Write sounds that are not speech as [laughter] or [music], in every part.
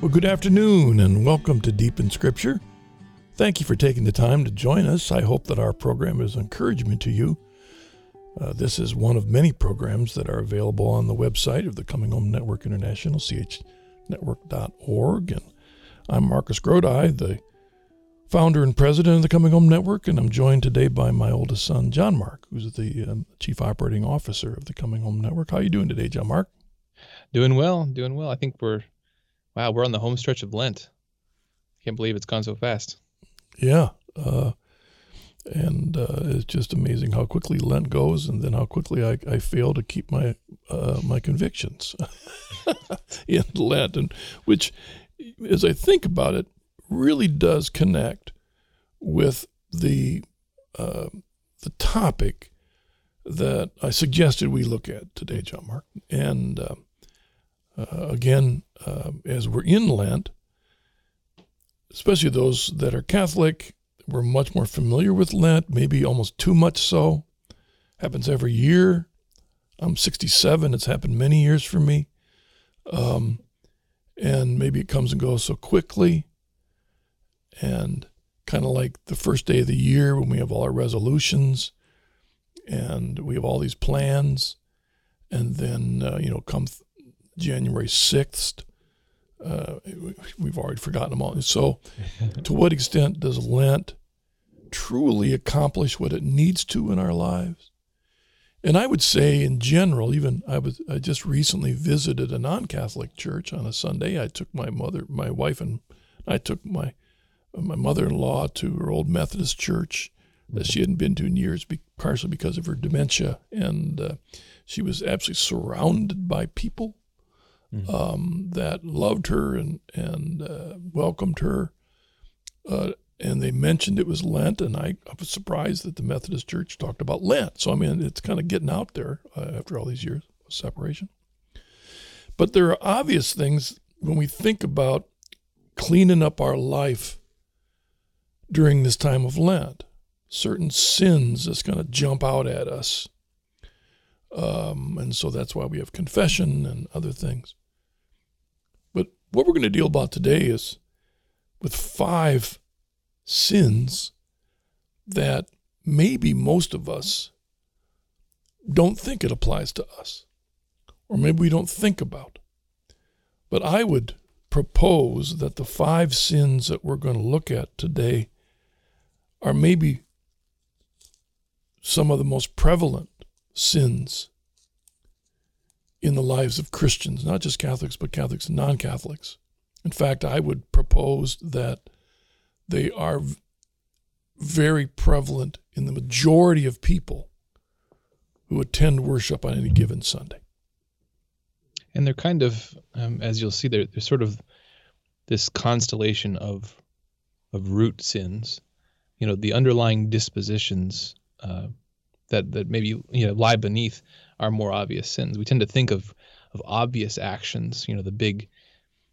Well, good afternoon and welcome to Deep in Scripture. Thank you for taking the time to join us. I hope that our program is encouragement to you. Uh, this is one of many programs that are available on the website of the Coming Home Network International, chnetwork.org. And I'm Marcus Grodi, the founder and president of the Coming Home Network, and I'm joined today by my oldest son, John Mark, who's the um, chief operating officer of the Coming Home Network. How are you doing today, John Mark? Doing well, doing well. I think we're Wow, we're on the home stretch of Lent. Can't believe it's gone so fast. Yeah. Uh, and uh, it's just amazing how quickly Lent goes, and then how quickly I, I fail to keep my uh, my convictions [laughs] in Lent, and which, as I think about it, really does connect with the uh, the topic that I suggested we look at today, John Mark. And uh, uh, again, uh, as we're in Lent, especially those that are Catholic, we're much more familiar with Lent, maybe almost too much so. Happens every year. I'm 67. It's happened many years for me. Um, and maybe it comes and goes so quickly. And kind of like the first day of the year when we have all our resolutions and we have all these plans. And then, uh, you know, come January 6th. Uh, we've already forgotten them all. So, [laughs] to what extent does Lent truly accomplish what it needs to in our lives? And I would say, in general, even I was I just recently visited a non-Catholic church on a Sunday. I took my mother, my wife, and I took my my mother-in-law to her old Methodist church that she hadn't been to in years, partially because of her dementia, and uh, she was absolutely surrounded by people mm-hmm. um, that loved her and and uh, welcomed her. Uh, and they mentioned it was Lent, and I, I, was surprised that the Methodist Church talked about Lent. So I mean, it's kind of getting out there uh, after all these years of separation. But there are obvious things when we think about cleaning up our life during this time of Lent. Certain sins that's going to jump out at us. Um, and so that's why we have confession and other things. What we're going to deal about today is with five sins that maybe most of us don't think it applies to us, or maybe we don't think about. But I would propose that the five sins that we're going to look at today are maybe some of the most prevalent sins in the lives of Christians, not just Catholics, but Catholics and non Catholics. In fact, I would propose that they are very prevalent in the majority of people who attend worship on any given Sunday. And they're kind of, um, as you'll see, they're, they're sort of this constellation of of root sins. You know, the underlying dispositions uh, that that maybe you know lie beneath are more obvious sins. We tend to think of of obvious actions, you know, the big,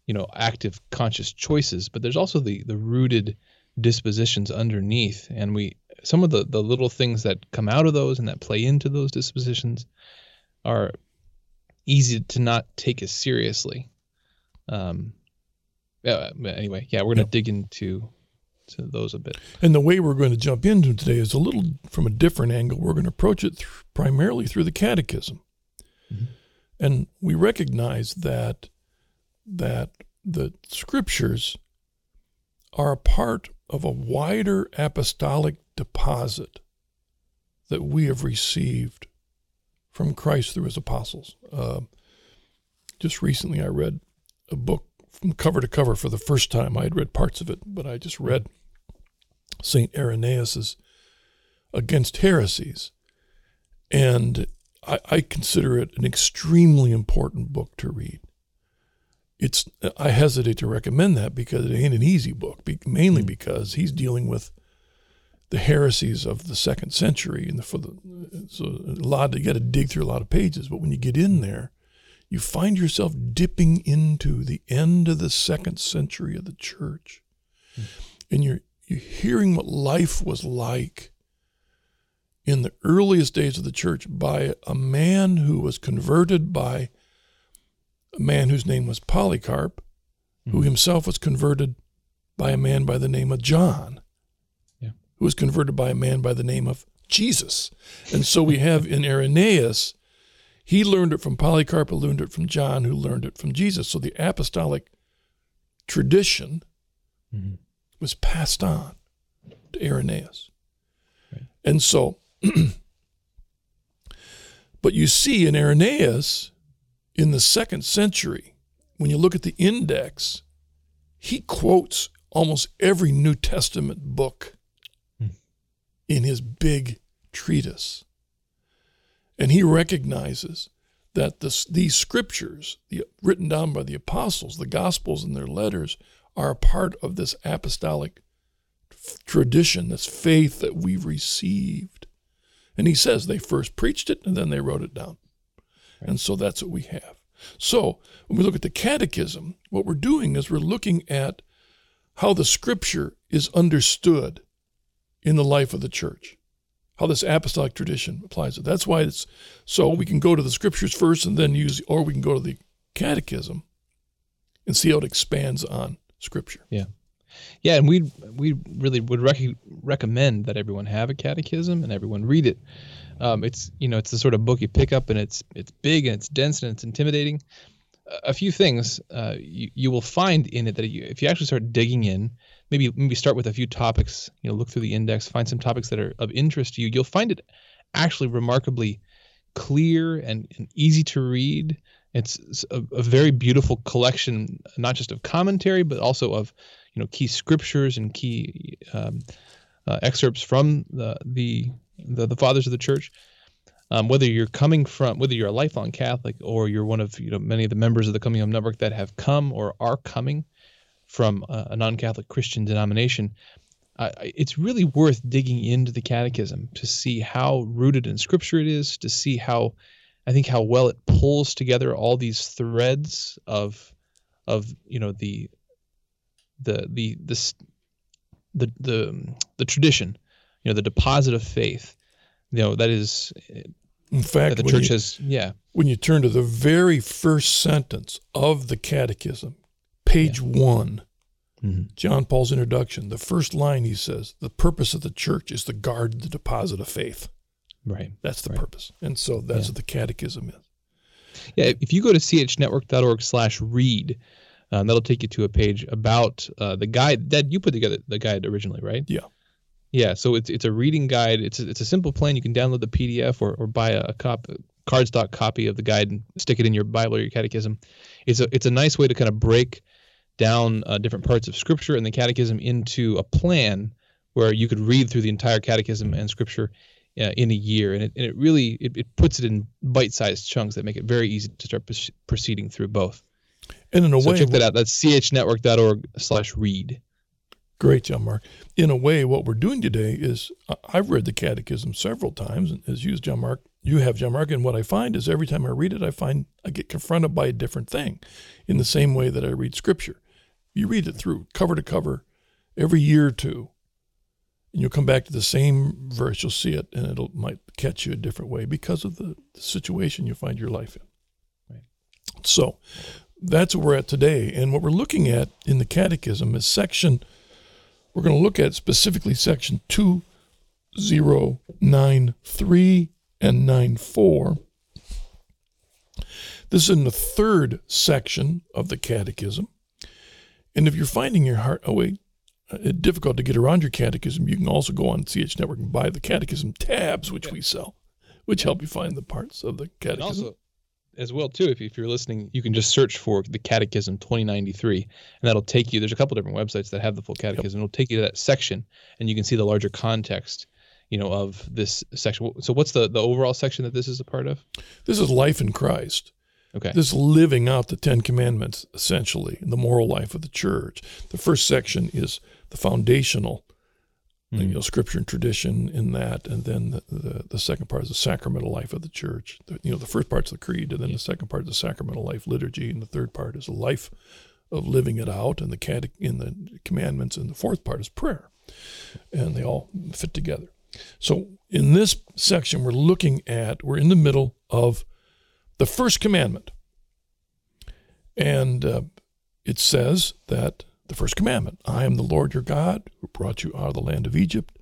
you know, active conscious choices, but there's also the the rooted dispositions underneath, and we some of the the little things that come out of those and that play into those dispositions are easy to not take as seriously. Um, uh, anyway, yeah, we're gonna yep. dig into to those a bit. And the way we're going to jump into today is a little from a different angle. We're going to approach it th- primarily through the catechism. Mm-hmm. And we recognize that that the scriptures are a part of a wider apostolic deposit that we have received from Christ through his apostles. Uh, just recently, I read a book from cover to cover for the first time. I had read parts of it, but I just read St. Irenaeus's Against Heresies. And I, I, consider it an extremely important book to read. It's I hesitate to recommend that because it ain't an easy book, mainly hmm. because he's dealing with the heresies of the second century, and the, for the so a lot you got to dig through a lot of pages. But when you get in there, you find yourself dipping into the end of the second century of the church, mm. and you're you're hearing what life was like in the earliest days of the church by a man who was converted by a man whose name was Polycarp, who himself was converted by a man by the name of John, Yeah. who was converted by a man by the name of Jesus. And so we have in Irenaeus, he learned it from Polycarp, who learned it from John, who learned it from Jesus. So the apostolic tradition Mhm. Was passed on to Irenaeus. Right. And so, [clears throat] but you see in Irenaeus, in the second century, when you look at the index, he quotes almost every New Testament book Hmm. in his big treatise. And he recognizes that this, these scriptures, the, written down by the apostles, the gospels and their letters, are a part of this apostolic tradition, this faith that we've received. And he says they first preached it and then they wrote it down. And so that's what we have. So when we look at the catechism, what we're doing is we're looking at how the scripture is understood in the life of the church, how this apostolic tradition applies it. That's why it's so we can go to the scriptures first and then use, or we can go to the catechism and see how it expands on scripture. Yeah, Yeah, and we we really would rec- recommend that everyone have a catechism and everyone read it. Um, it's you know it's the sort of book you pick up and it's it's big and it's dense and it's intimidating. A- few things uh, you you will find in it that you, if you actually start digging in, maybe maybe start with a few topics. You know, look through the index, find some topics that are of interest to you. You'll find it actually remarkably clear and, and easy to read. It's a, a very beautiful collection, not just of commentary, but also of you know key scriptures and key um, uh, excerpts from the, the the the fathers of the church. Um, whether you're coming from, whether you're a lifelong Catholic or you're one of you know many of the members of the Coming Home Network that have come or are coming from a, a non-Catholic Christian denomination, uh, it's really worth digging into the Catechism to see how rooted in Scripture it is, to see how I think how well it pulls together all these threads of of you know the the the this the the the tradition, you know, the deposit of faith, you know, that is In fact, the church you, has yeah when you turn to the very first sentence of the catechism, page one, Mhm. John Paul's introduction, the first line he says, the purpose of the church is to guard the deposit of faith. Right That's the Right. purpose. And so that's Yeah. what the catechism is. yeah if you go to chnetwork.org slash read um, that'll take you to a page about uh, the guide that you put together the guide originally right Yeah. yeah so it's it's a reading guide it's a, it's a simple plan you can download the pdf or, or buy a, a cop cardstock copy of the guide and stick it in your bible or your catechism it's a it's a nice way to kind of break down uh, different parts of scripture and the catechism into a plan where you could read through the entire catechism and scripture uh, in a year and it, and it really it, it puts it in bite-sized chunks that make it very easy to start proce- proceeding through both And in a so way, check that out that's chnetwork.org slash read great, John Mark. In a way, what we're doing today is I've read the catechism several times, and as you, John Mark, you have, John Mark. And what I find is every time I read it, I find I get confronted by a different thing in the same way that I read scripture. You read it through cover to cover every year or two, and you'll come back to the same verse. You'll see it, and it'll might catch you a different way because of the, the situation you find your life in. Right. So that's where we're at today. And what we're looking at in the catechism is section, we're going to look at specifically section 2093 and 94. This is in the third section of the catechism. And if you're finding your heart, oh wait, Uh, difficult to get around your catechism, you can also go on CH Network and buy the catechism tabs, which we sell, which help you find the parts of the and catechism. also as well too if, if you're listening you can just search for the catechism 2093 and that'll take you there's a couple different websites that have the full catechism. It'll take you to that section and you can see the larger context you know of this section. So what's the the overall section that this is a part of? This is life in Christ. okay. This is living out the Ten Commandments, essentially, the moral life of the church. The first section is the foundational, you know, scripture and tradition in that, and then the, the, the second part is the sacramental life of the church. The, you know, the first part's the creed, and then the second part is the sacramental life liturgy, and the third part is the life of living it out, and the cate- in the commandments, and the fourth part is prayer, and they all fit together. So in this section, we're looking at we're in the middle of the first commandment. And uh, it says that the first commandment I am the Lord your God who brought you out of the land of Egypt,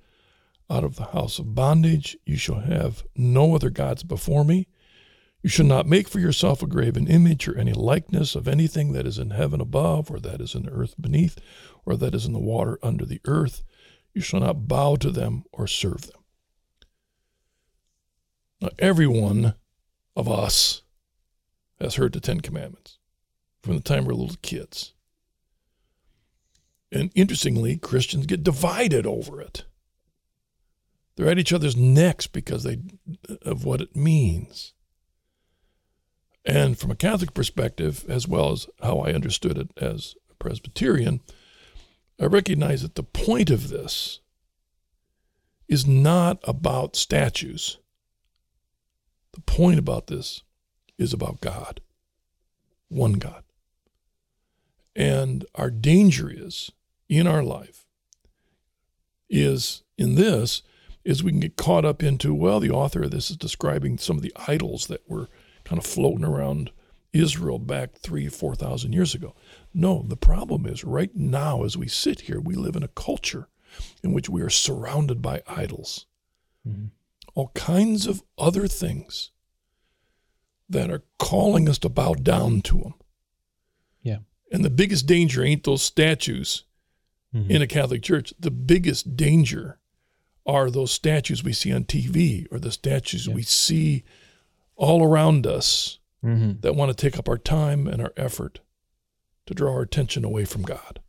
out of the house of bondage. You shall have no other gods before me. You shall not make for yourself a graven image or any likeness of anything that is in heaven above, or that is in the earth beneath, or that is in the water under the earth. You shall not bow to them or serve them. Now, every one of us has heard the Ten Commandments from the time we're little kids. And interestingly, Christians get divided over it. They're at each other's necks because they of what it means. And from a Catholic perspective, as well as how I understood it as a Presbyterian, I recognize that the point of this is not about statues. The point about this is about God, one God. And our danger is in our life is in this is we can get caught up into well the author of this is describing some of the idols that were kind of floating around Israel back three, four thousand years ago. No, the problem is right now as we sit here, we live in a culture in which we are surrounded by idols. Mm-hmm. All kinds of other things that are calling us to bow down to them. Yeah. And the biggest danger ain't those statues mm-hmm. in a Catholic church. The biggest danger are those statues we see on TV or the statues yeah. we see all around us mm-hmm. that want to take up our time and our effort to draw our attention away from God.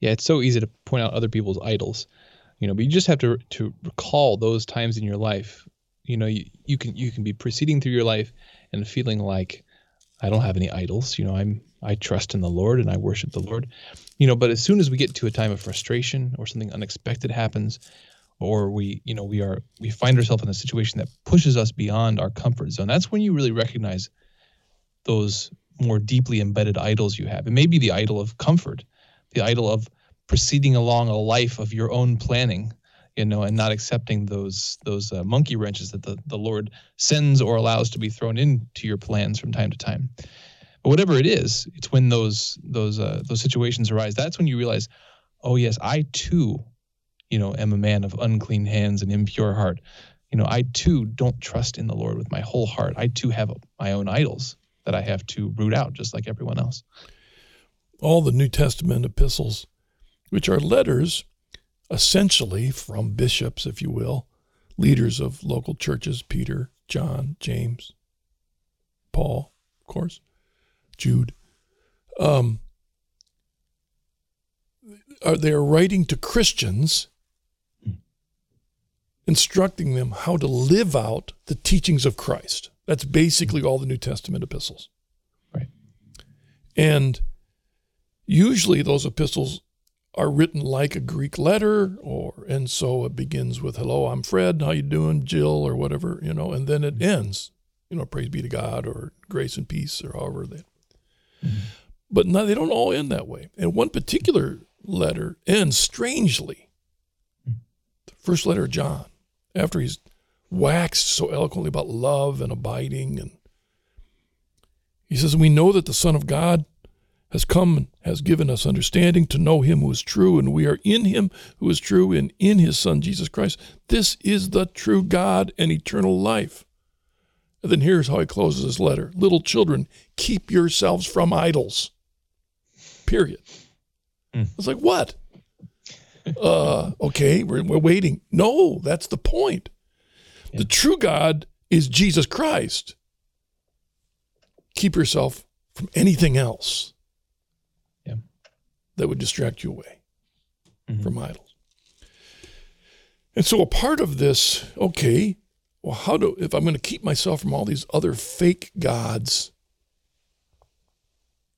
Yeah, it's so easy to point out other people's idols, you know, but you just have to to recall those times in your life. You know, you, you can you can be proceeding through your life and feeling like I don't have any idols. You know, I'm I trust in the Lord and I worship the Lord. You know, but as soon as we get to a time of frustration or something unexpected happens, or we you know we are we find ourselves in a situation that pushes us beyond our comfort zone that's when you really recognize those more deeply embedded idols you have it may be the idol of comfort the idol of proceeding along a life of your own planning you know and not accepting those those uh, monkey wrenches that the, the lord sends or allows to be thrown into your plans from time to time but whatever it is it's when those those uh, those situations arise that's when you realize oh yes i too you know, am a man of unclean hands and impure heart. You know, I too don't trust in the Lord with my whole heart. I too have my own idols that I have to root out, just like everyone else. All the New Testament epistles, which are letters essentially from bishops, if you will, leaders of local churches Peter, John, James, Paul, of course, Jude. Um, are they are writing to Christians instructing them how to live out the teachings of Christ. That's basically all the New Testament epistles. Right. And usually those epistles are written like a Greek letter or and so it begins with hello, I'm Fred, how you doing, Jill or whatever, you know, and then it ends, you know, praise be to God or grace and peace or however they mm-hmm. But no, they don't all end that way. And one particular letter ends strangely. Mm-hmm. The first letter of John after he's waxed so eloquently about love and abiding and he says we know that the son of god has come and has given us understanding to know him who is true and we are in him who is true and in his son jesus christ this is the true god and eternal life and then here's how he closes his letter little children keep yourselves from idols period mm. it's like what uh, okay, we're, we're waiting. No, that's the point. Yeah. The true God is Jesus Christ. Keep yourself from anything else. That would distract you away mm-hmm. from idols. And so a part of this, okay, well, how do, if I'm going to keep myself from all these other fake gods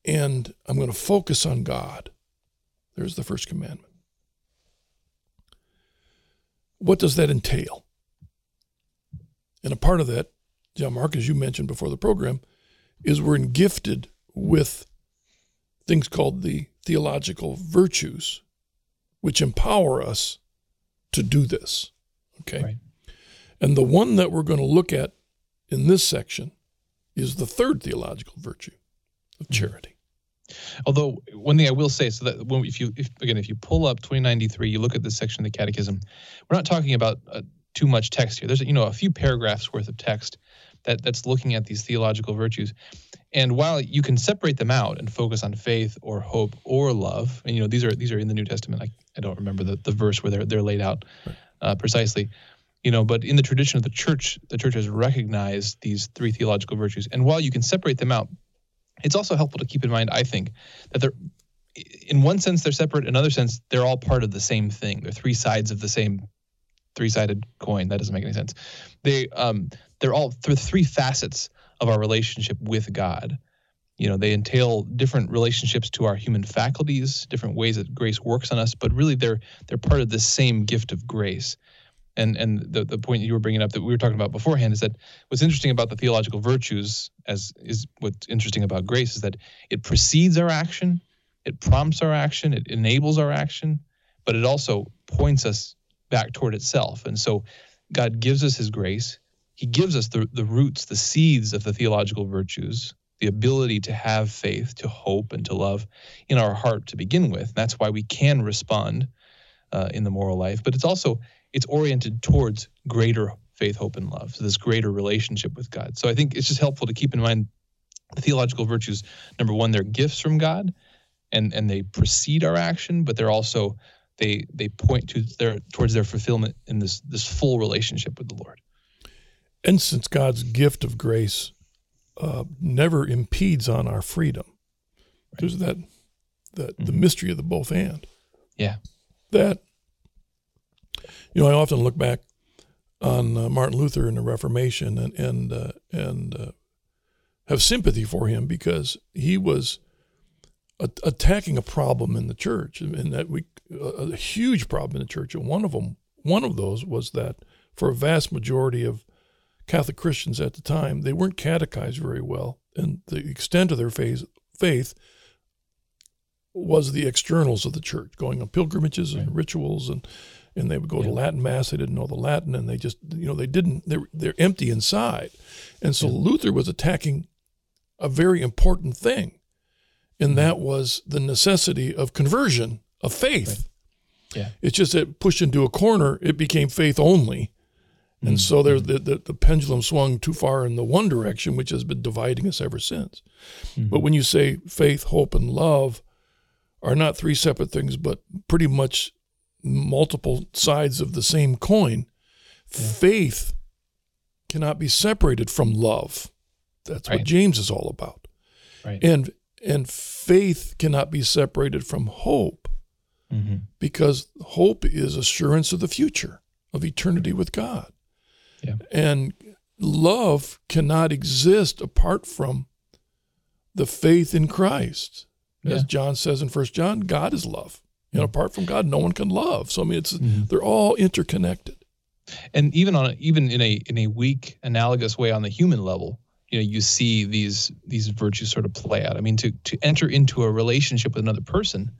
and I'm going to focus on God, there's the first commandment. What does that entail? And a part of that, John Mark, as you mentioned before the program, is we're gifted with things called the theological virtues, which empower us to do this. Okay. Right. And the one that we're going to look at in this section is the third theological virtue of mm-hmm. charity. Although one thing I will say, so that when if you if, again if you pull up 2093, you look at this section of the Catechism, we're not talking about uh, too much text here. There's you know a few paragraphs worth of text that that's looking at these theological virtues, and while you can separate them out and focus on faith or hope or love, and you know these are these are in the New Testament. I, I don't remember the, the verse where they're they're laid out uh, precisely, you know. But in the tradition of the church, the church has recognized these three theological virtues, and while you can separate them out, it's also helpful to keep in mind, I think, that they're in one sense they're separate. In another sense, they're all part of the same thing. They're three sides of the same three-sided coin. That doesn't make any sense. They um they're all th- three facets of our relationship with God. You know, they entail different relationships to our human faculties, different ways that grace works on us, but really they're they're part of the same gift of grace. And and the, the point you were bringing up that we were talking about beforehand is that what's interesting about the theological virtues, as is what's interesting about grace, is that it precedes our action, it prompts our action, it enables our action, but it also points us back toward itself. And so God gives us his grace, he gives us the, the roots, the seeds of the theological virtues, the ability to have faith, to hope, and to love in our heart to begin with. That's why we can respond uh, in the moral life. But it's also it's oriented towards greater faith, hope, and love. So this greater relationship with God. So I think it's just helpful to keep in mind the theological virtues. Number one, they're gifts from God, and and they precede our action, but they're also they they point to their towards their fulfillment in this this full relationship with the Lord. And since God's gift of grace uh, never impedes on our freedom, right. there's that, that mm-hmm. the mystery of the both and. Yeah. That, you know, I often look back on uh, Martin Luther and the Reformation and and uh, and uh, have sympathy for him because he was a- attacking a problem in the church, and that we a huge problem in the church. And one of them, one of those was that for a vast majority of Catholic Christians at the time, they weren't catechized very well, and the extent of their faith, faith was the externals of the church, going on pilgrimages and right. rituals, and and they would go yeah. to Latin mass. They didn't know the Latin, and they just you know they didn't. They're they're empty inside, and so yeah. Luther was attacking a very important thing, and mm-hmm. that was the necessity of conversion of faith. Right. Yeah, it's just that pushed into a corner, it became faith only, and so there, the, the, the, pendulum swung too far in the one direction, which has been dividing us ever since. Mm-hmm. But when you say faith, hope, and love are not three separate things, but pretty much multiple sides of the same coin, yeah. faith cannot be separated from love. That's right. what James is all about. Right. And and faith cannot be separated from hope mm-hmm. because hope is assurance of the future, of eternity with God. Yeah. And love cannot exist apart from the faith in Christ. Yeah. As John says in First John, God is love. You know, apart from God, no one can love. So I mean, it's mm-hmm. they're all interconnected. And even on a, even in a in a weak analogous way on the human level, you know, you see these these virtues sort of play out. I mean, to to enter into a relationship with another person,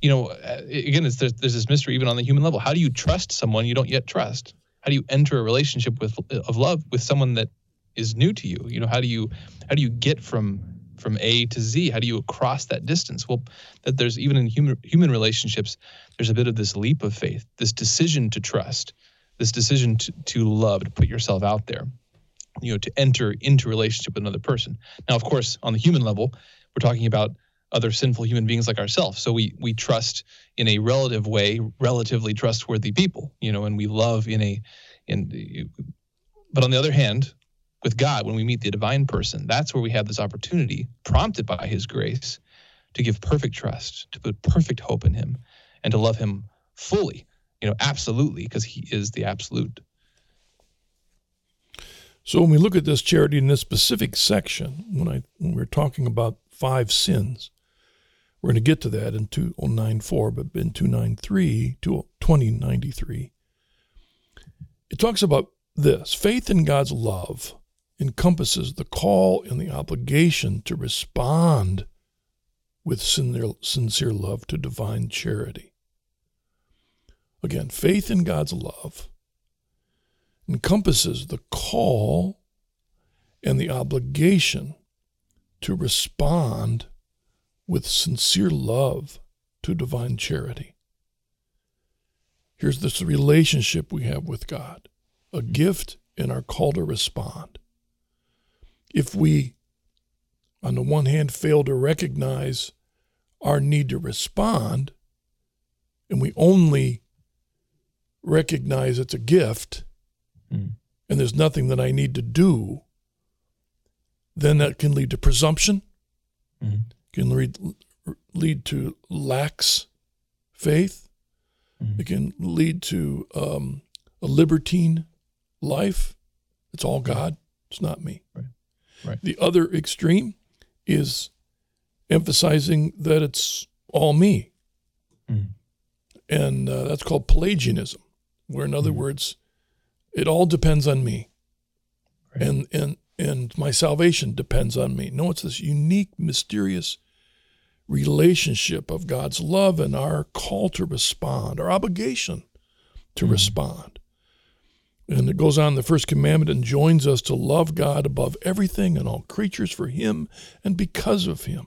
you know, uh, again, there's there's this mystery even on the human level. How do you trust someone you don't yet trust? How do you enter a relationship with of love with someone that is new to you? You know how do you how do you get from from a to z? How do you cross that distance? Well that there's even in human human relationships there's a bit of this leap of faith this decision to trust this decision to, to love to put yourself out there you know to enter into relationship with another person. Now of course on the human level we're talking about other sinful human beings like ourselves. So we we trust in a relative way, relatively trustworthy people, you know, and we love in a in. But on the other hand, with God, when we meet the divine person, that's where we have this opportunity, prompted by His grace, to give perfect trust, to put perfect hope in Him, and to love Him fully, you know, absolutely, because He is the absolute. So when we look at this charity in this specific section, when I when we're talking about five sins, we're going to get to that in 2094, but in 293 to 2093, it talks about this faith in God's love encompasses the call and the obligation to respond with sincere love to divine charity. Again, faith in God's love encompasses the call and the obligation to respond with sincere love to divine charity. Here's this relationship we have with God a gift and our call to respond. If we, on the one hand, fail to recognize our need to respond, and we only recognize it's a gift mm. and there's nothing that I need to do, then that can lead to presumption, mm. Can lead, lead to lax faith, mm. it can lead to um, a libertine life. It's all God, it's not me. Right. Right. The other extreme is emphasizing that it's all me. Mm. And uh, that's called Pelagianism, where, in other mm. words, it all depends on me. Right. And, and, and my salvation depends on me. No, it's this unique, mysterious relationship of God's love and our call to respond, our obligation to mm. respond. And it goes on, the first commandment enjoins us to love God above everything and all creatures for Him and because of Him.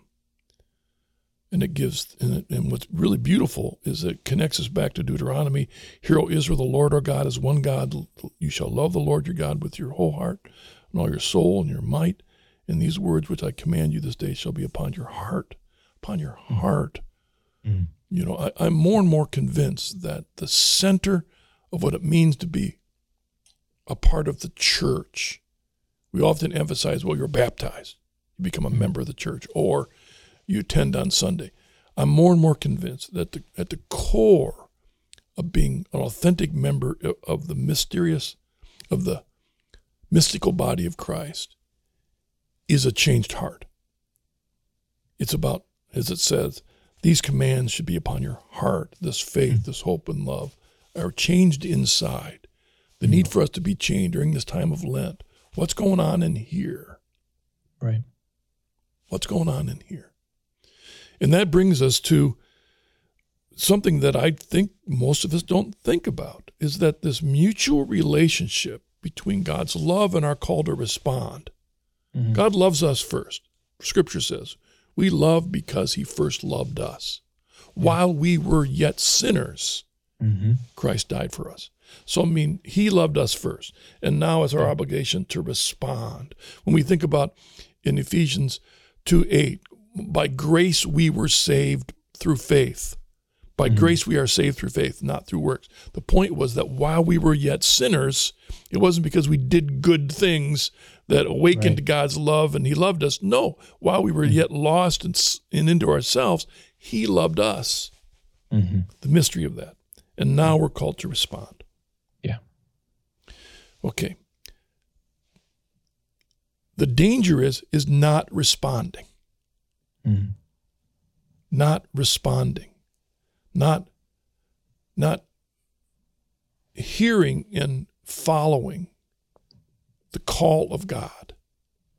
And it gives, and, it, and what's really beautiful is it connects us back to Deuteronomy. Hear, O Israel, the Lord our God is one God. You shall love the Lord your God with your whole heart and all your soul and your might. And these words which I command you this day shall be upon your heart, upon your heart. Mm-hmm. You know, I, I'm more and more convinced that the center of what it means to be a part of the church. We often emphasize, well, you're baptized, you become a mm-hmm. member of the church, or you attend on Sunday. I'm more and more convinced that the, at the core of being an authentic member of the mysterious, of the mystical body of Christ, is a changed heart. It's about, as it says, these commands should be upon your heart. This faith, mm-hmm. this hope, and love are changed inside the need for us to be changed during this time of Lent. What's going on in here? Right. What's going on in here? And that brings us to something that I think most of us don't think about is that this mutual relationship between God's love and our call to respond. Mm-hmm. God loves us first. Scripture says, we love because he first loved us. While we were yet sinners, mm-hmm. Christ died for us. So, I mean, he loved us first. And now it's our obligation to respond. When we think about in Ephesians 2 8, by grace we were saved through faith. By mm-hmm. grace we are saved through faith, not through works. The point was that while we were yet sinners, it wasn't because we did good things that awakened right. God's love and He loved us. No, while we were mm-hmm. yet lost and, and, into ourselves, He loved us. Mm-hmm. The mystery of that. And now we're called to respond. Yeah. Okay. The danger is is not responding. Mm-hmm. Not responding. Not not hearing and following the call of God.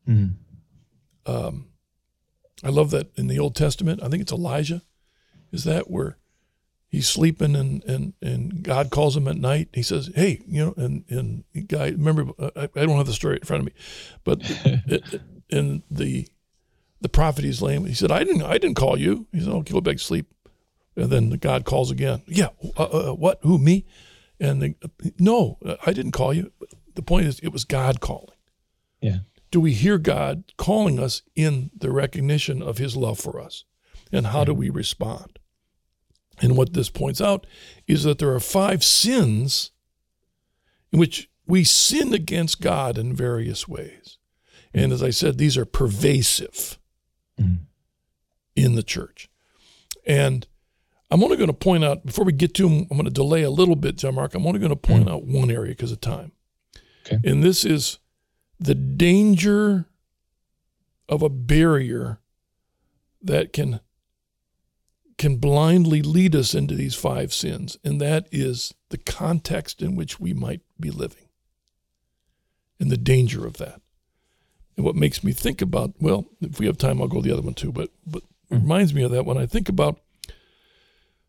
Mm-hmm. Um, I love that in the Old Testament. I think it's Elijah. Is that where he's sleeping and, and, and God calls him at night. He says, Hey, you know, and, and guy, remember, uh, I, I don't have the story in front of me, but [laughs] in the, the prophet he's laying, he said, I didn't, I didn't call you. He said, okay, go back to sleep. And then God calls again. Yeah. Uh, uh what? Who, me? And the, no, I didn't call you. The point is it was God calling. Yeah. Do we hear God calling us in the recognition of his love for us? And how yeah. do we respond? And what this points out is that there are five sins in which we sin against God in various ways. And as I said, these are pervasive mm. in the church. And I'm only going to point out, before we get to them, I'm going to delay a little bit, John Mark. I'm only going to point mm. out one area because of time. Okay. And this is the danger of a barrier that can can blindly lead us into these five sins, and that is the context in which we might be living and the danger of that. And what makes me think about, well, if we have time, I'll go the other one too, but, but it reminds me of that when I think about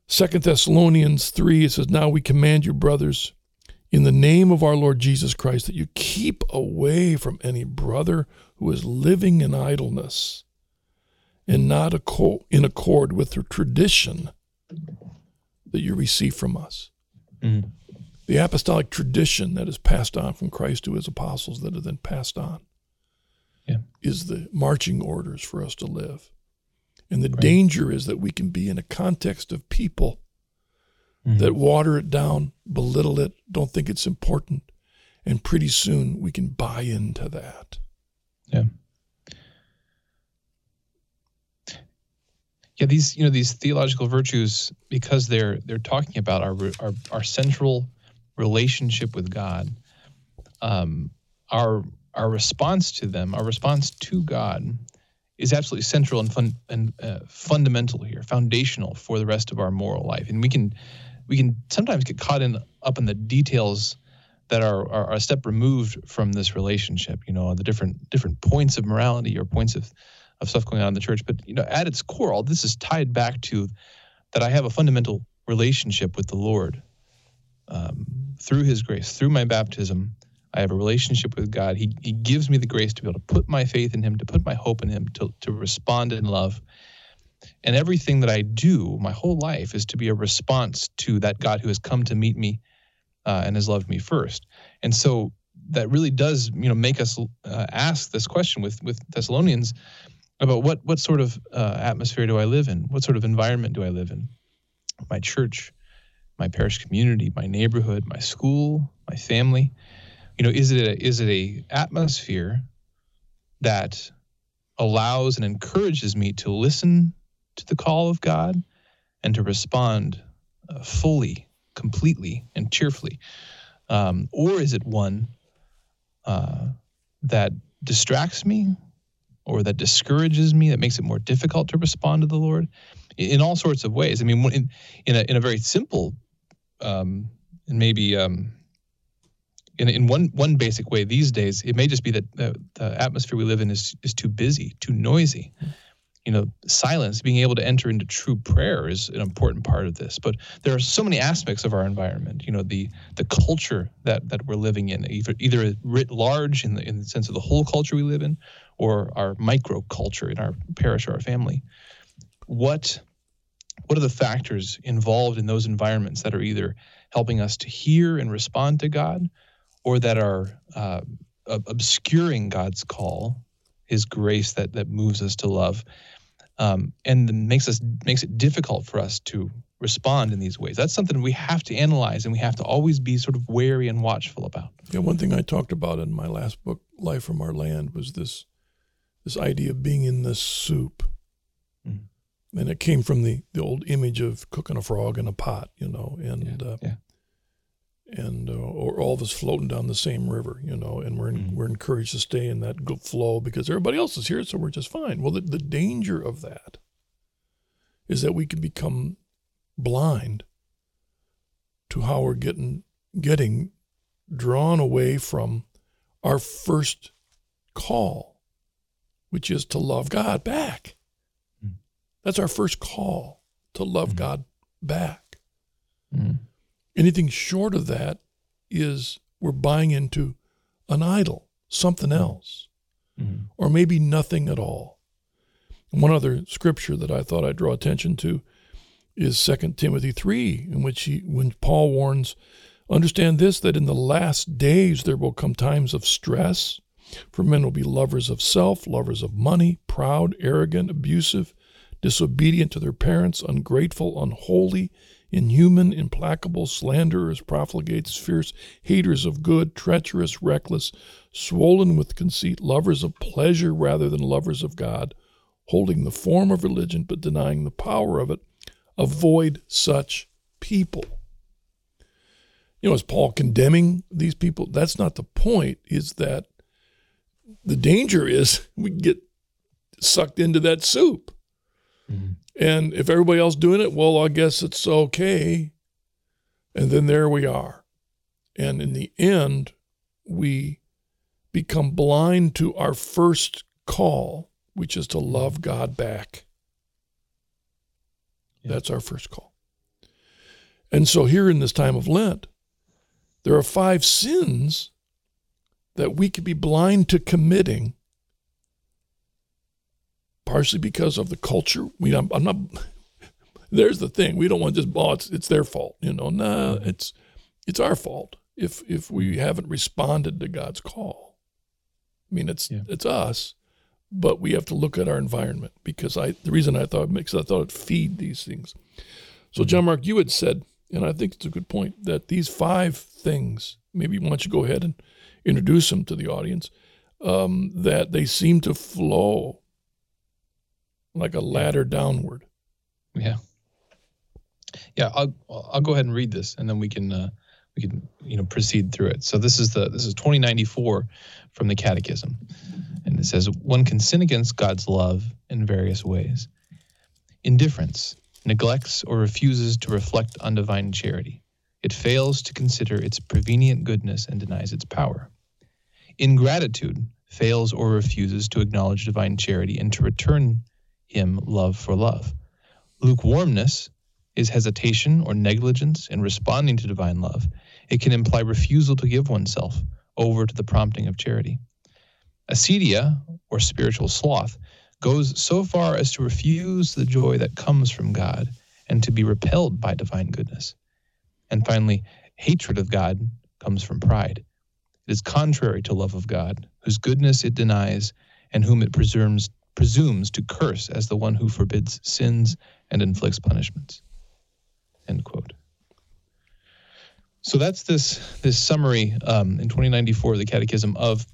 Second Thessalonians 3, it says, Now we command you, brothers, in the name of our Lord Jesus Christ, that you keep away from any brother who is living in idleness and not in accord with the tradition that you receive from us. Mm. The apostolic tradition that is passed on from Christ to his apostles that are then passed on yeah. is the marching orders for us to live. And the right. danger is that we can be in a context of people mm-hmm. that water it down, belittle it, don't think it's important. And pretty soon we can buy into that. Yeah. Yeah, these you know these theological virtues because they're they're talking about our our, our central relationship with God. Um, our our response to them, our response to God, is absolutely central and fun and uh, fundamental here, foundational for the rest of our moral life. And we can we can sometimes get caught in up in the details that are, are, a step removed from this relationship. You know, the different different points of morality or points of of stuff going on in the church. But you know, at its core, all this is tied back to that I have a fundamental relationship with the Lord um, through His grace, through my baptism, I have a relationship with God. He, he gives me the grace to be able to put my faith in Him, to put my hope in Him, to, to respond in love. And everything that I do, my whole life, is to be a response to that God who has come to meet me uh, and has loved me first. And so that really does, you know, make us uh, ask this question with with Thessalonians about what what sort of uh, atmosphere do I live in? What sort of environment do I live in? My church, my parish community, my neighborhood, my school, my family you know is it a, is it a atmosphere that allows and encourages me to listen to the call of God and to respond uh, fully, completely, and cheerfully, um, or is it one uh, that distracts me or that discourages me, that makes it more difficult to respond to the Lord in, all sorts of ways? I mean, in in a, in a very simple um, and maybe um, in, in one one basic way these days, it may just be that the, the atmosphere we live in is is too busy, too noisy. You know, silence, being able to enter into true prayer is an important part of this. But there are so many aspects of our environment. You know, the the culture that that we're living in, either either writ large in the in the sense of the whole culture we live in, or our micro culture in our parish or our family. What what are the factors involved in those environments that are either helping us to hear and respond to God, or that are uh, obscuring God's call, His grace that that moves us to love, um, and makes us makes it difficult for us to respond in these ways. That's something we have to analyze, and we have to always be sort of wary and watchful about. Yeah, one thing I talked about in my last book, Life from Our Land, was this this idea of being in the soup. Mm-hmm. And it came from the, the old image of cooking a frog in a pot, you know, and yeah, uh, yeah and uh, or all of us floating down the same river, you know, and we're mm-hmm. we're encouraged to stay in that flow because everybody else is here, so we're just fine. Well, the, the danger of that is that we can become blind to how we're getting getting drawn away from our first call, which is to love God back. Mm-hmm. That's our first call to love mm-hmm. God back. Mm-hmm. Anything short of that is we're buying into an idol, something mm-hmm. else, mm-hmm. or maybe nothing at all. One other scripture that I thought I'd draw attention to is 2 Timothy 3, in which he, when Paul warns, understand this, that in the last days there will come times of stress, for men will be lovers of self, lovers of money, proud, arrogant, abusive, disobedient to their parents, ungrateful, unholy, inhuman, implacable, slanderers, profligates, fierce, haters of good, treacherous, reckless, swollen with conceit, lovers of pleasure rather than lovers of God, holding the form of religion but denying the power of it. Avoid such people. You know, is Paul condemning these people? That's not the point, is that the danger is [laughs] we get sucked into that soup. Mm-hmm. And if everybody else doing it, well, I guess it's okay. And then there we are. And in the end, we become blind to our first call, which is to love God back. Yeah. That's our first call. And so here in this time of Lent, there are five sins that we could be blind to committing partially because of the culture. We, I'm, I'm not. There's the thing. We don't want to just, oh, it's, it's their fault. You know, no, nah, it's it's our fault if if we haven't responded to God's call. I mean, it's yeah. it's us, but we have to look at our environment because I the reason I thought because I thought it feed these things. So John Mark, you had said, and I think it's a good point that these five things. Maybe why don't you go ahead and introduce them to the audience? Um, that they seem to flow like a ladder downward. Yeah. Yeah, I'll I'll go ahead and read this, and then we can uh, we can you know proceed through it. So this is the this is 2094 from the Catechism, and it says one can sin against God's love in various ways. Indifference neglects or refuses to reflect on divine charity. It fails to consider its prevenient goodness and denies its power. Ingratitude fails or refuses to acknowledge divine charity and to return him love for love. Lukewarmness is hesitation or negligence in responding to divine love. It can imply refusal to give oneself over to the prompting of charity. Acedia, or spiritual sloth, goes so far as to refuse the joy that comes from God and to be repelled by divine goodness. And finally, hatred of God comes from pride. It is contrary to love of God, whose goodness it denies and whom it presumes presumes to curse as the one who forbids sins and inflicts punishments. End quote. So that's this this summary um, in 2094 of the Catechism of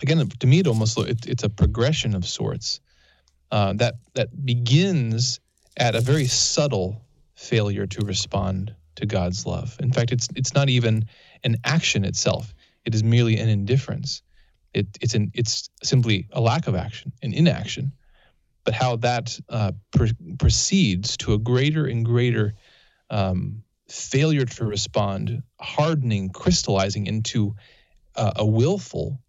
again to me it almost it, it's a progression of sorts uh, that that begins at a very subtle failure to respond to God's love. In fact, it's it's not even an action itself; it is merely an indifference. It, it's an it's simply a lack of action, an inaction. But how that uh, pr- proceeds to a greater and greater um, failure to respond, hardening, crystallizing into uh, a willful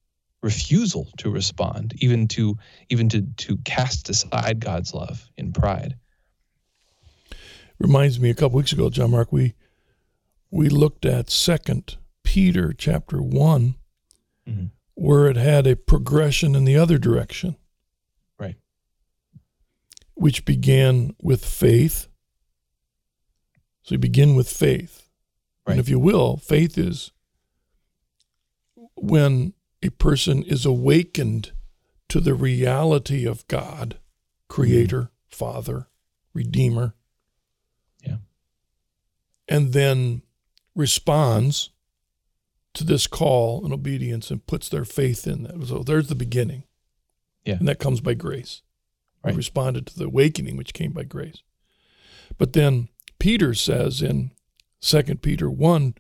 refusal to respond, even to even to to cast aside God's love in pride. Reminds me a couple weeks ago, John Mark, we we looked at Second Peter chapter one, mm-hmm where it had a progression in the other direction. Right. Which began with faith. So you begin with faith. Right. And if you will, faith is when a person is awakened to the reality of God, Creator, mm-hmm. Father, Redeemer. Yeah. And then responds to this call and obedience and puts their faith in that. So there's the beginning. Yeah. And that comes by grace. Right. We responded to the awakening which came by grace. But then Peter says in Second Peter 1,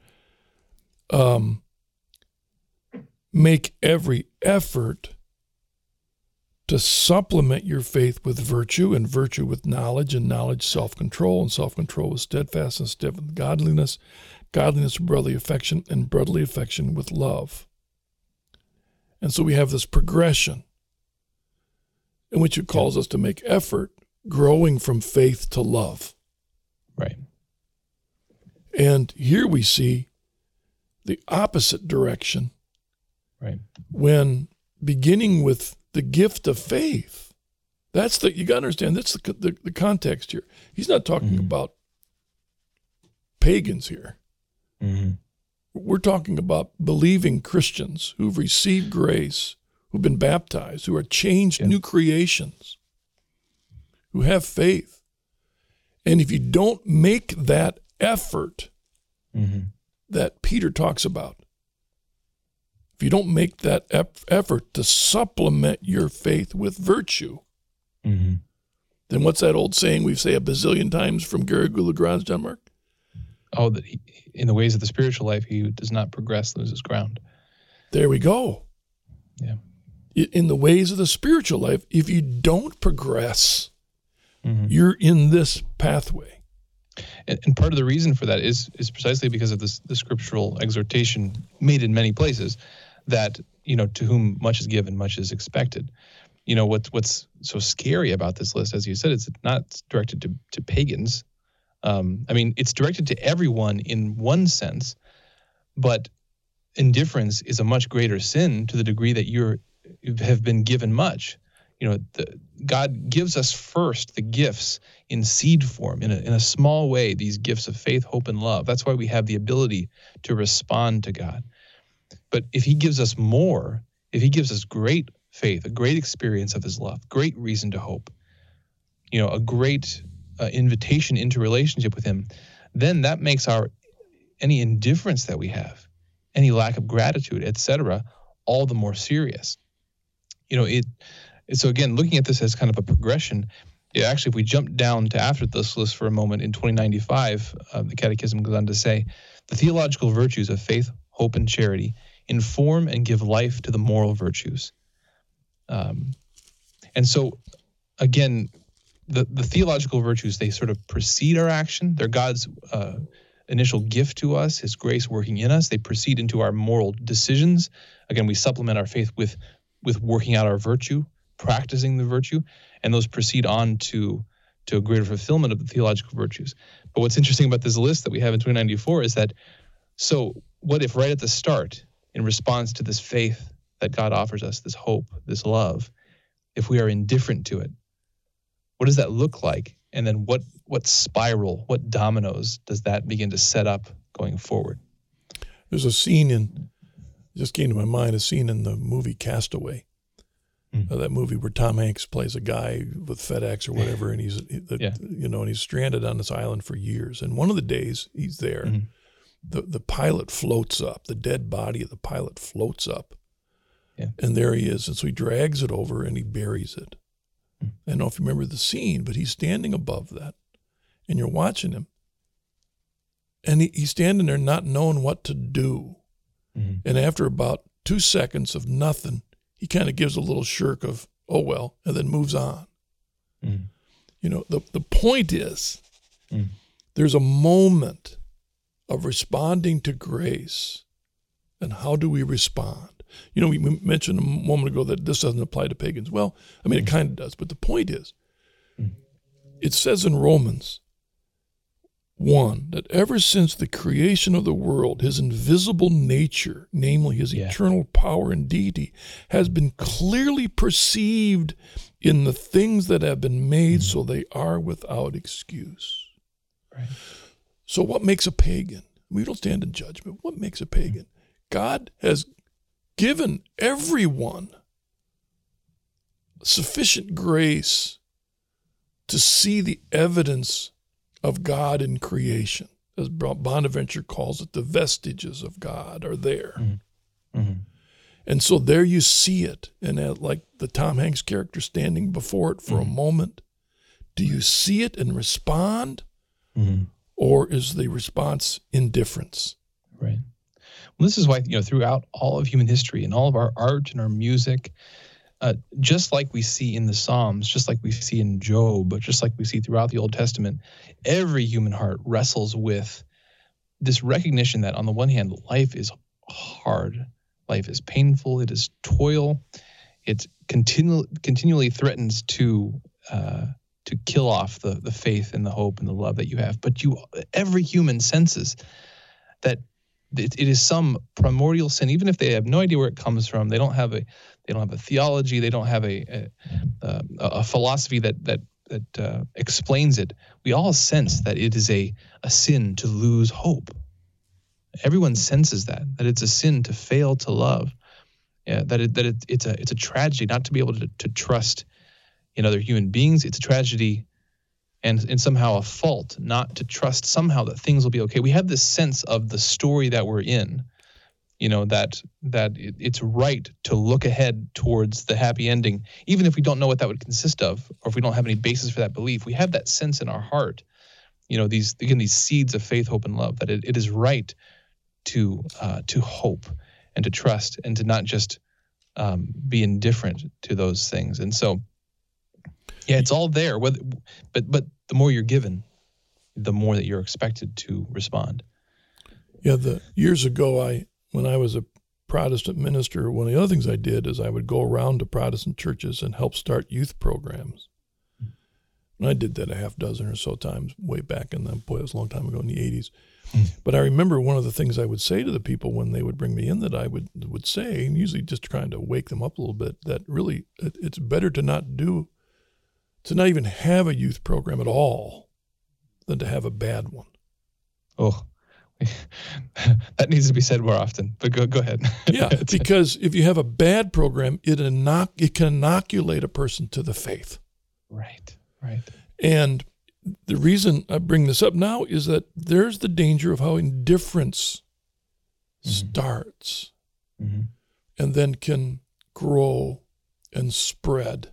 um, make every effort to supplement your faith with virtue, and virtue with knowledge, and knowledge self control, and self control with steadfastness, steadfast godliness, godliness with brotherly affection, and brotherly affection with love. And so we have this progression in which it calls us to make effort, growing from faith to love. Right. And here we see the opposite direction. Right. When beginning with the gift of faith, that's the, you got to understand, that's the, the, the, context here. He's not talking mm-hmm. about pagans here. Mm-hmm. We're talking about believing Christians who've received grace, who've been baptized, who are changed yeah. new creations, who have faith. And if you don't make that effort mm-hmm. that Peter talks about, if you don't make that effort to supplement your faith with virtue, mm-hmm. then what's that old saying we say a bazillion times from Garrigou-Lagrange's Denmark? Oh, that he, in the ways of the spiritual life, he who does not progress loses ground. There we go. Yeah. In the ways of the spiritual life, if you don't progress, mm-hmm. you're in this pathway. And, and, part of the reason for that is is precisely because of this the scriptural exhortation made in many places that you know to whom much is given, much is expected. You know what's what's so scary about this list, as you said, it's not directed to to pagans um, I mean, it's directed to everyone in one sense, but indifference is a much greater sin to the degree that you're you have been given much. you know, the, God gives us first the gifts in seed form, in a, in a small way, these gifts of faith, hope, and love. That's why we have the ability to respond to God. But if He gives us more, if He gives us great faith, a great experience of His love, great reason to hope, you know, a great uh, invitation into relationship with Him, then that makes our any indifference that we have, any lack of gratitude, etc., all the more serious. You know, it so again, looking at this as kind of a progression, actually, if we jump down to after this list for a moment in 2095, uh, the Catechism goes on to say the theological virtues of faith, hope, and charity inform and give life to the moral virtues. Um, and so, again, the, the theological virtues, they sort of precede our action. They're God's uh, initial gift to us, His grace working in us. They proceed into our moral decisions. Again, we supplement our faith with with working out our virtue practicing the virtue, and those proceed on to to a greater fulfillment of the theological virtues. But what's interesting about this list that we have in 2094 is that so what if right at the start, in response to this faith that God offers us, this hope, this love, if we are indifferent to it, what does that look like? And then what what spiral, what dominoes does that begin to set up going forward? There's a scene in just came to my mind, a scene in the movie Castaway Mm. Uh, that movie where Tom Hanks plays a guy with FedEx or whatever, and he's yeah. you know, and he's stranded on this island for years. And one of the days he's there, mm-hmm. the the pilot floats up, the dead body of the pilot floats up, yeah. and there he is. And so he drags it over and he buries it. I don't know if you remember the scene, but he's standing above that, and you're watching him, and he, he's standing there not knowing what to do. Mm-hmm. And after about two seconds of nothing, he kind of gives a little shirk of, oh, well, and then moves on. Mm. You know, the, the point is mm. there's a moment of responding to grace. And how do we respond? You know, we mentioned a moment ago that this doesn't apply to pagans. Well, I mean, it mm. kind of does. But the point is, mm. it says in Romans one, that ever since the creation of the world, his invisible nature, namely his yeah. eternal power and deity, has been clearly perceived in the things that have been made, mm-hmm. so they are without excuse. Right. So, what makes a pagan? We don't stand in judgment. What makes a pagan? God has given everyone sufficient grace to see the evidence of God in creation. As Bonaventure calls it, the vestiges of God are there. Mm-hmm. Mm-hmm. And so there you see it. And like the Tom Hanks character standing before it for mm-hmm. a moment, do you see it and respond? Mm-hmm. Or is the response indifference? Right. Well, this is why, you know, throughout all of human history and all of our art and our music, uh, just like we see in the Psalms, just like we see in Job, just like we see throughout the Old Testament, every human heart wrestles with this recognition that, on the one hand, life is hard, life is painful, it is toil, it continu- continually threatens to uh, to kill off the the faith and the hope and the love that you have. But you, every human senses that it, it is some primordial sin, even if they have no idea where it comes from. They don't have a they don't have a theology. They don't have a a, a philosophy that that that uh, explains it. We all sense that it is a a sin to lose hope. Everyone senses that that it's a sin to fail to love. Yeah, that it, that it, it's a it's a tragedy not to be able to, to trust in other human beings. It's a tragedy and and somehow a fault not to trust somehow that things will be okay. We have this sense of the story that we're in you know that that it's right to look ahead towards the happy ending even if we don't know what that would consist of or if we don't have any basis for that belief we have that sense in our heart you know these again these seeds of faith hope and love that it, it is right to uh, to hope and to trust and to not just um, be indifferent to those things and so yeah it's all there but but the more you're given the more that you're expected to respond yeah the years ago i when I was a Protestant minister, one of the other things I did is I would go around to Protestant churches and help start youth programs. And I did that a half dozen or so times way back in the boy, it was a long time ago in the 80s. Mm. But I remember one of the things I would say to the people when they would bring me in that I would would say, and usually just trying to wake them up a little bit, that really it, it's better to not do, to not even have a youth program at all, than to have a bad one. Oh, [laughs] that needs to be said more often. But go go ahead. [laughs] Yeah, because if you have a bad program, it inoc- it can inoculate a person to the faith. right, right. And the reason I bring this up now is that there's the danger of how indifference Mhm. starts Mm-hmm. and then can grow and spread.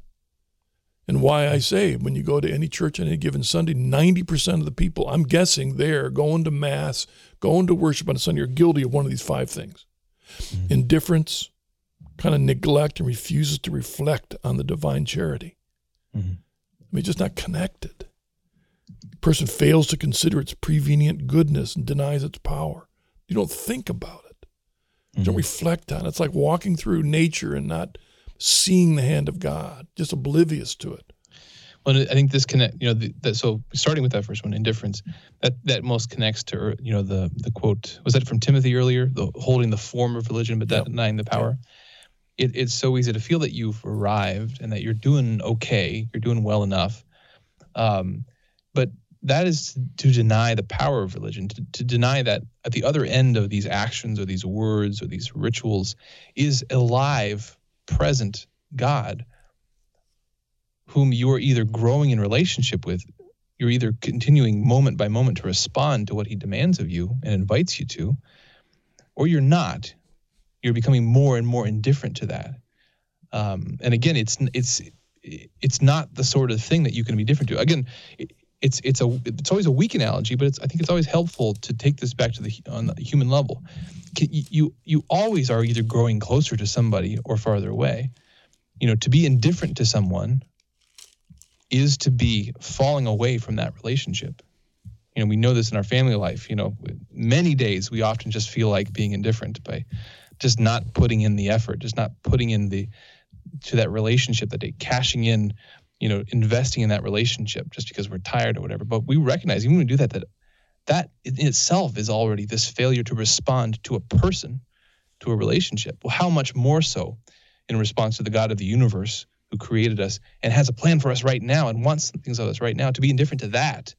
And why I say when you go to any church on any given Sunday, 90% of the people, I'm guessing there going to Mass, going to worship on a Sunday, are guilty of one of these five things Mhm. indifference, kind of neglect, and refuses to reflect on the divine charity. Mhm. I mean, just not connected. person fails to consider its prevenient goodness and denies its power. You don't think about it. You don't reflect on it. It's like walking through nature and not seeing the hand of God, just oblivious to it. Well, I think this connect, you know, the, so starting with that first one, indifference, that that most connects to, you know, the the quote was that from Timothy earlier, the holding the form of religion but Yeah. denying the power. It, it's so easy to feel that you've arrived and that you're doing okay, you're doing well enough, um, but that is to deny the power of religion, to, to deny that at the other end of these actions or these words or these rituals is alive, present God whom you are either growing in relationship with, you're either continuing moment by moment to respond to what he demands of you and invites you to, or you're not. You're becoming more and more indifferent to that. Um, and again, it's it's it's not the sort of thing that you can be different to. Again, it's it's a it's always a weak analogy, but it's I think it's always helpful to take this back to the on the human level. You you always are either growing closer to somebody or farther away. You know, to be indifferent to someone is to be falling away from that relationship. You know, we know this in our family life. You know, many days we often just feel like being indifferent by just not putting in the effort, just not putting in the to that relationship that day, cashing in, you know, investing in that relationship just because we're tired or whatever. But we recognize even when we do that, that that in itself is already this failure to respond to a person, to a relationship. Well, how much more so in response to the God of the universe who created us and has a plan for us right now and wants things of us right now, to be indifferent to that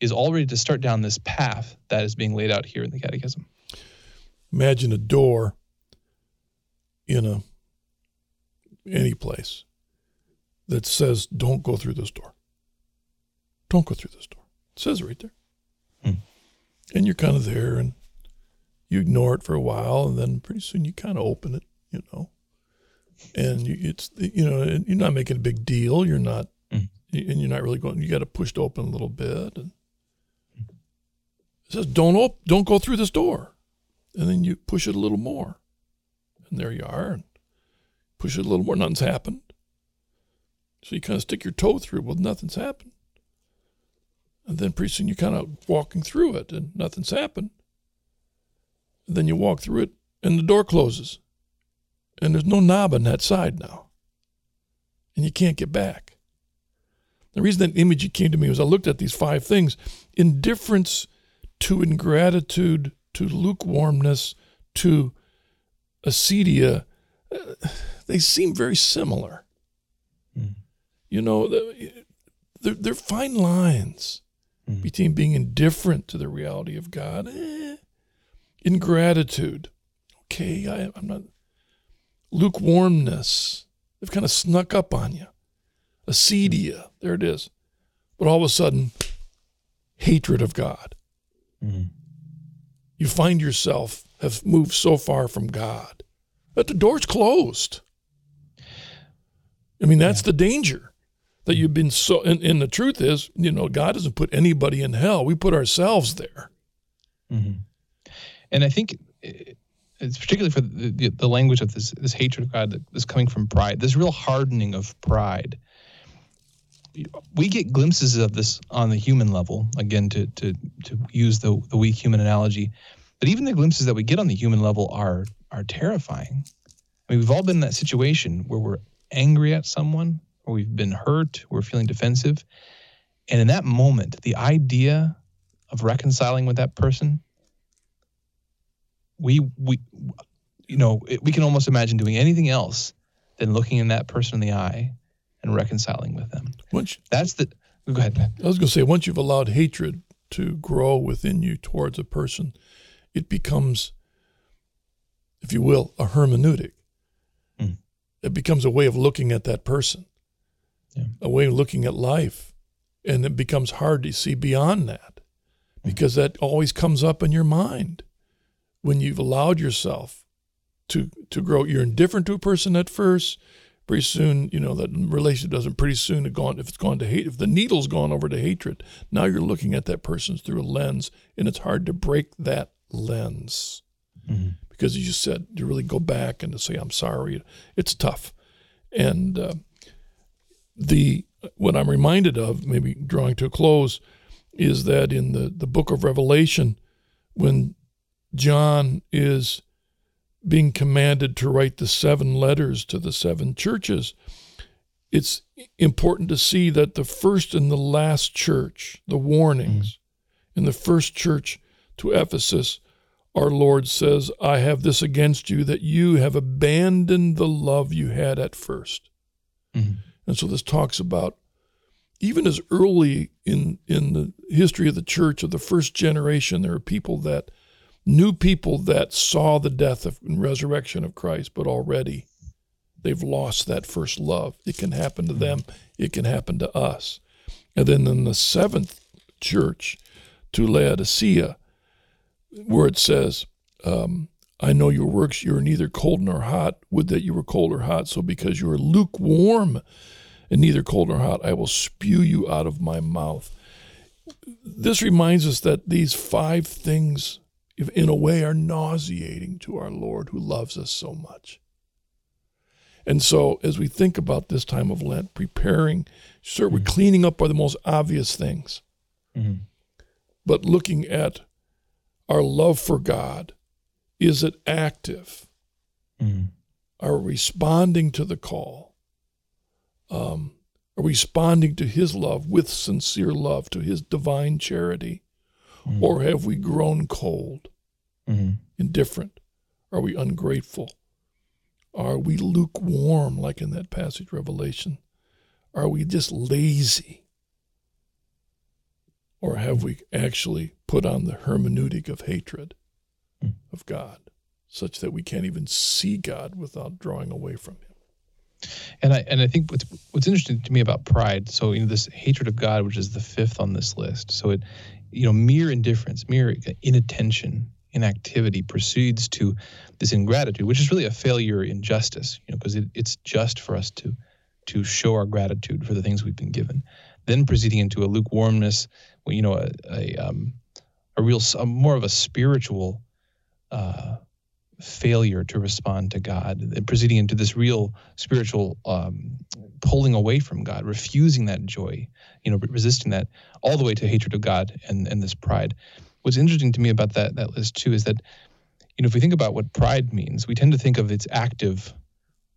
is already to start down this path that is being laid out here in the Catechism. Imagine a door in a any place that says, "Don't go through this door." Don't go through this door. It says it right there. Hmm. And you're kind of there, and you ignore it for a while, and then pretty soon you kind of open it, you know. And you, it's you know and you're not making a big deal. You're not, Hmm. and you're not really going. You got to push it open a little bit, and it says, "Don't op- don't go through this door," and then you push it a little more, and there you are, and push it a little more. Nothing's happened. So you kind of stick your toe through. Well, nothing's happened. And then pretty soon you're kind of walking through it, and nothing's happened. And then you walk through it, and the door closes, and there's no knob on that side now, and you can't get back. The reason that image came to me was I looked at these five things: indifference to ingratitude, to lukewarmness, to acedia. uh, They seem very similar. You know, the- they're, they're fine lines Mm. between being indifferent to the reality of God, eh, ingratitude. Okay, I, I'm not. Lukewarmness. They've kind of snuck up on you. Acedia. There it is. But all of a sudden, hatred of God. Mm. You find yourself have moved so far from God that the door's closed. I mean, that's the danger that you've been so. And, and the truth is, you know, God doesn't put anybody in hell. We put ourselves there. hmm And I think eh, it's particularly for the, the, the language of this this hatred of God that is coming from pride, this real hardening of pride. We get glimpses of this on the human level, again, to to to use the the weak human analogy, but even the glimpses that we get on the human level are are terrifying. I mean, we've all been in that situation where we're angry at someone, or we've been hurt, we're feeling defensive, And in that moment, the idea of reconciling with that person, we we you know, it, we can almost imagine doing anything else than looking in that person in the eye and reconciling with them. Once, That's the go ahead. Ben. I was going to say, once you've allowed hatred to grow within you towards a person, it becomes, if you will, a hermeneutic. Mm. It becomes a way of looking at that person, Yeah. a way of looking at life. And it becomes hard to see beyond that because that always comes up in your mind when you've allowed yourself to to grow. You're indifferent to a person at first. Pretty soon, you know that relationship doesn't. Pretty soon, it gone. If it's gone to hate, if the needle's gone over to hatred, now you're looking at that person through a lens, and it's hard to break that lens Mhm. because, as you said, to really go back and to say I'm sorry, it's tough. And uh, the what I'm reminded of, maybe drawing to a close, is that in the the book of Revelation, when John is being commanded to write the seven letters to the seven churches, it's important to see that the first and the last church, the warnings in the first church to Ephesus, our Lord says, I have this against you that you have abandoned the love you had at 1st Mhm. And so this talks about even as early in in the history of the church of the first generation, there are people that new people that saw the death of, and resurrection of Christ, but already they've lost that first love. It can happen to them, it can happen to us. And then in the seventh church to Laodicea, where it says, um, I know your works, you are neither cold nor hot. Would that you were cold or hot. So because you are lukewarm and neither cold nor hot, I will spew you out of my mouth. This reminds us that these five things in a way are nauseating to our Lord who loves us so much. And so as we think about this time of Lent, preparing, sure, we're cleaning up are the most obvious things, Mhm. but looking at our love for God, is it active? Mhm. Are we responding to the call? Um, are we responding to His love with sincere love, to His divine charity? Mhm. Or have we grown cold? Mhm. indifferent? Are we ungrateful? Are we lukewarm, like in that passage, Revelation? Are we just lazy? Or have we actually put on the hermeneutic of hatred Mm. Of God, such that we can't even see God without drawing away from Him? And I and I think what's what's interesting to me about pride. So you know this hatred of God, which is the fifth on this list. So it, you know, mere indifference, mere inattention, inactivity proceeds to this ingratitude, which is really a failure in justice. You know, because it, it's just for us to to show our gratitude for the things we've been given. Then proceeding into a lukewarmness, you know, a a, um, a real a more of a spiritual. Uh, failure to respond to God, proceeding into this real spiritual um, pulling away from God, refusing that joy, you know, resisting that, all the way to hatred of God and and this pride. What's interesting to me about that that list too is that, you know, if we think about what pride means, we tend to think of its active,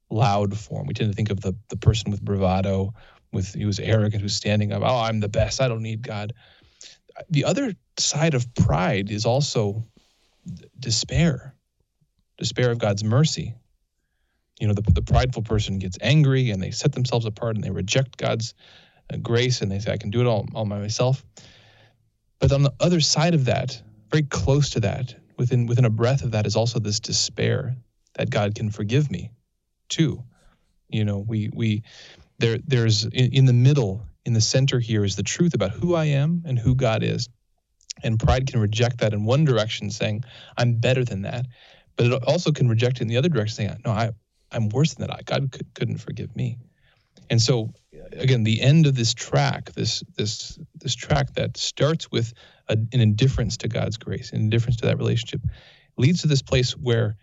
loud form. We tend to think of the the person with bravado, with who's arrogant, who's standing up. Oh, I'm the best. I don't need God. The other side of pride is also despair despair of God's mercy. You know, the, the prideful person gets angry and they set themselves apart and they reject God's uh, grace and they say, I can do it all, all by myself. But on the other side of that, very close to that, within within a breath of that is also this despair that God can forgive me too. You know, we we there there's in, in the middle, in the center here is the truth about who I am and who God is. And pride can reject that in one direction, saying, I'm better than that but it also can reject it in the other direction, saying, "No, I, I'm worse than that. I, God could, couldn't forgive me." And so, again, the end of this track, this this this track that starts with a, an indifference to God's grace, an indifference to that relationship, leads to this place where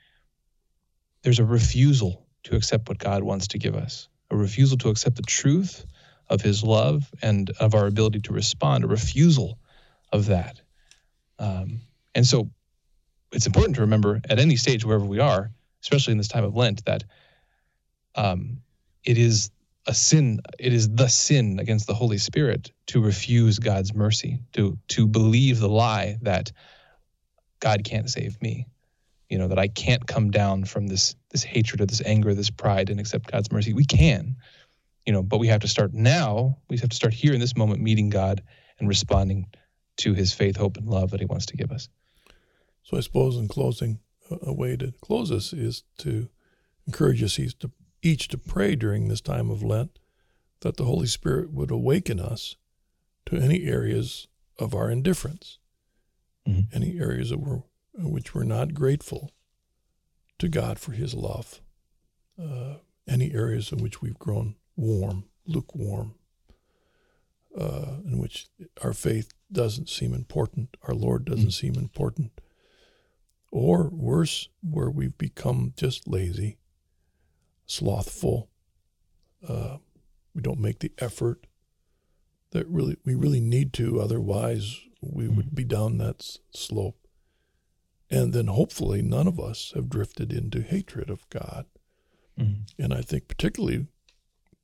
there's a refusal to accept what God wants to give us, a refusal to accept the truth of His love and of our ability to respond, a refusal of that. Um, and so, it's important to remember at any stage wherever we are, especially in this time of Lent, that um, it is a sin it is the sin against the holy spirit to refuse god's mercy to to believe the lie that god can't save me you know that i can't come down from this this hatred or this anger this pride and accept god's mercy we can you know but we have to start now we have to start here in this moment meeting god and responding to his faith hope and love that he wants to give us so i suppose in closing a way to close this is to encourage us to each to pray during this time of Lent that the Holy Spirit would awaken us to any areas of our indifference, mm-hmm. any areas of which we're not grateful to God for His love, uh, any areas in which we've grown warm, lukewarm, uh, in which our faith doesn't seem important, our Lord doesn't mm-hmm. seem important, or worse, where we've become just lazy slothful. Uh, we don't make the effort that really we really need to. Otherwise, we would mm-hmm. be down that slope. And then hopefully, none of us have drifted into hatred of God. Mm-hmm. And I think, particularly,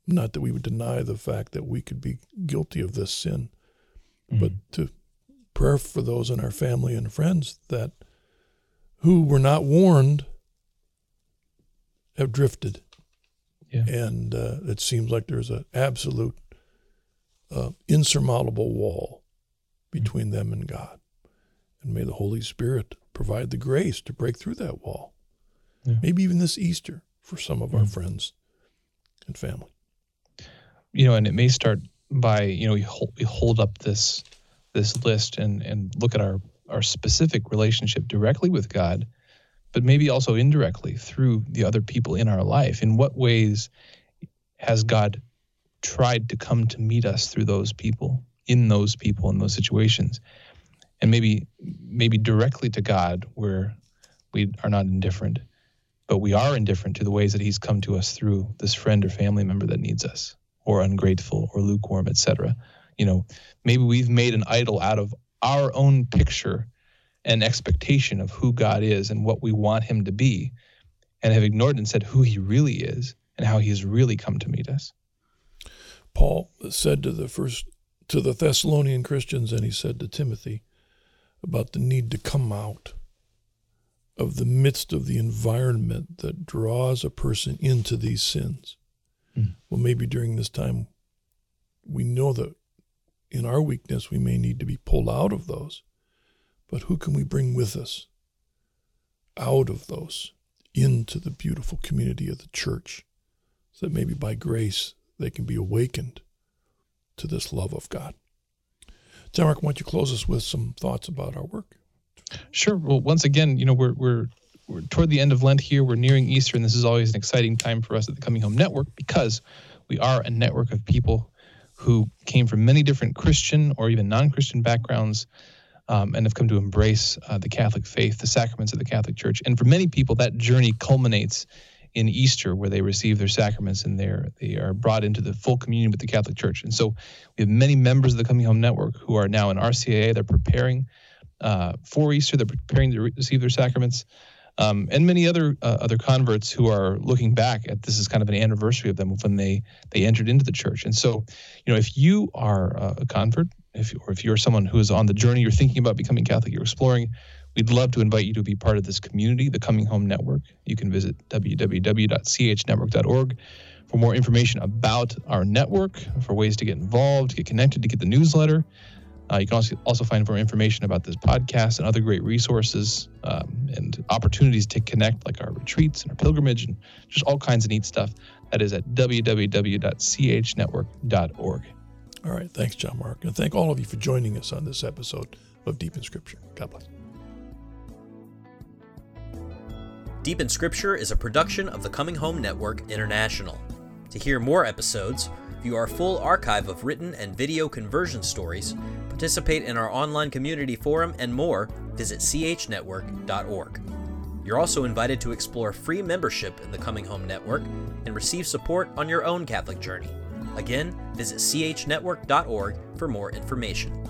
not that we would deny the fact that we could be guilty of this sin, mm-hmm. but to prayer for those in our family and friends that who were not warned have drifted yeah. And uh, it seems like there's an absolute uh, insurmountable wall between mm-hmm. them and God. And may the Holy Spirit provide the grace to break through that wall. Yeah. Maybe even this Easter for some of our mm-hmm. friends and family. You know, and it may start by, you know, we hold, we hold up this this list and, and look at our, our specific relationship directly with God but maybe also indirectly through the other people in our life. In what ways has God tried to come to meet us through those people, in those people, in those situations? And maybe maybe directly to God where we are not indifferent, but we are indifferent to the ways that he's come to us through this friend or family member that needs us, or ungrateful or lukewarm, etc. You know, maybe we've made an idol out of our own picture and expectation of who God is and what we want him to be, and have ignored and said who he really is and how he has really come to meet us. Paul said to the first to the Thessalonian Christians and he said to Timothy about the need to come out of the midst of the environment that draws a person into these sins. Mm. Well, maybe during this time, we know that in our weakness, we may need to be pulled out of those. But who can we bring with us out of those into the beautiful community of the church so that maybe by grace they can be awakened to this love of God? John why don't you close us with some thoughts about our work? Sure. Well, once again, you know, we're, we're, we're toward the end of Lent here. We're nearing Easter, and this is always an exciting time for us at the Coming Home Network because we are a network of people who came from many different Christian or even non Christian backgrounds um, and have come to embrace uh, the Catholic faith, the sacraments of the Catholic Church. And for many people, that journey culminates in Easter, where they receive their sacraments and they're they are brought into the full communion with the Catholic Church. And so we have many members of the Coming Home Network who are now in RCIA. They're preparing uh, for Easter. They're preparing to re- receive their sacraments. Um, and many other uh, other converts who are looking back at this is kind of an anniversary of them when they they entered into the church. And so, you know, if you are a convert if or if you're someone who is on the journey, you're thinking about becoming Catholic, you're exploring, we'd love to invite you to be part of this community, the Coming Home Network. You can visit www.chnetwork.org for more information about our network, for ways to get involved, get connected, to get the newsletter. Uh, you can also, also find more information about this podcast and other great resources um, and opportunities to connect, like our retreats and our pilgrimage, and just all kinds of neat stuff. That is at www.chnetwork.org. All right. Thanks, John Mark. And thank all of you for joining us on this episode of Deep in Scripture. God bless. Deep in Scripture is a production of the Coming Home Network International. To hear more episodes, view our full archive of written and video conversion stories, participate in our online community forum, and more, visit chnetwork.org. You're also invited to explore free membership in the Coming Home Network and receive support on your own Catholic journey. Again, visit chnetwork.org for more information.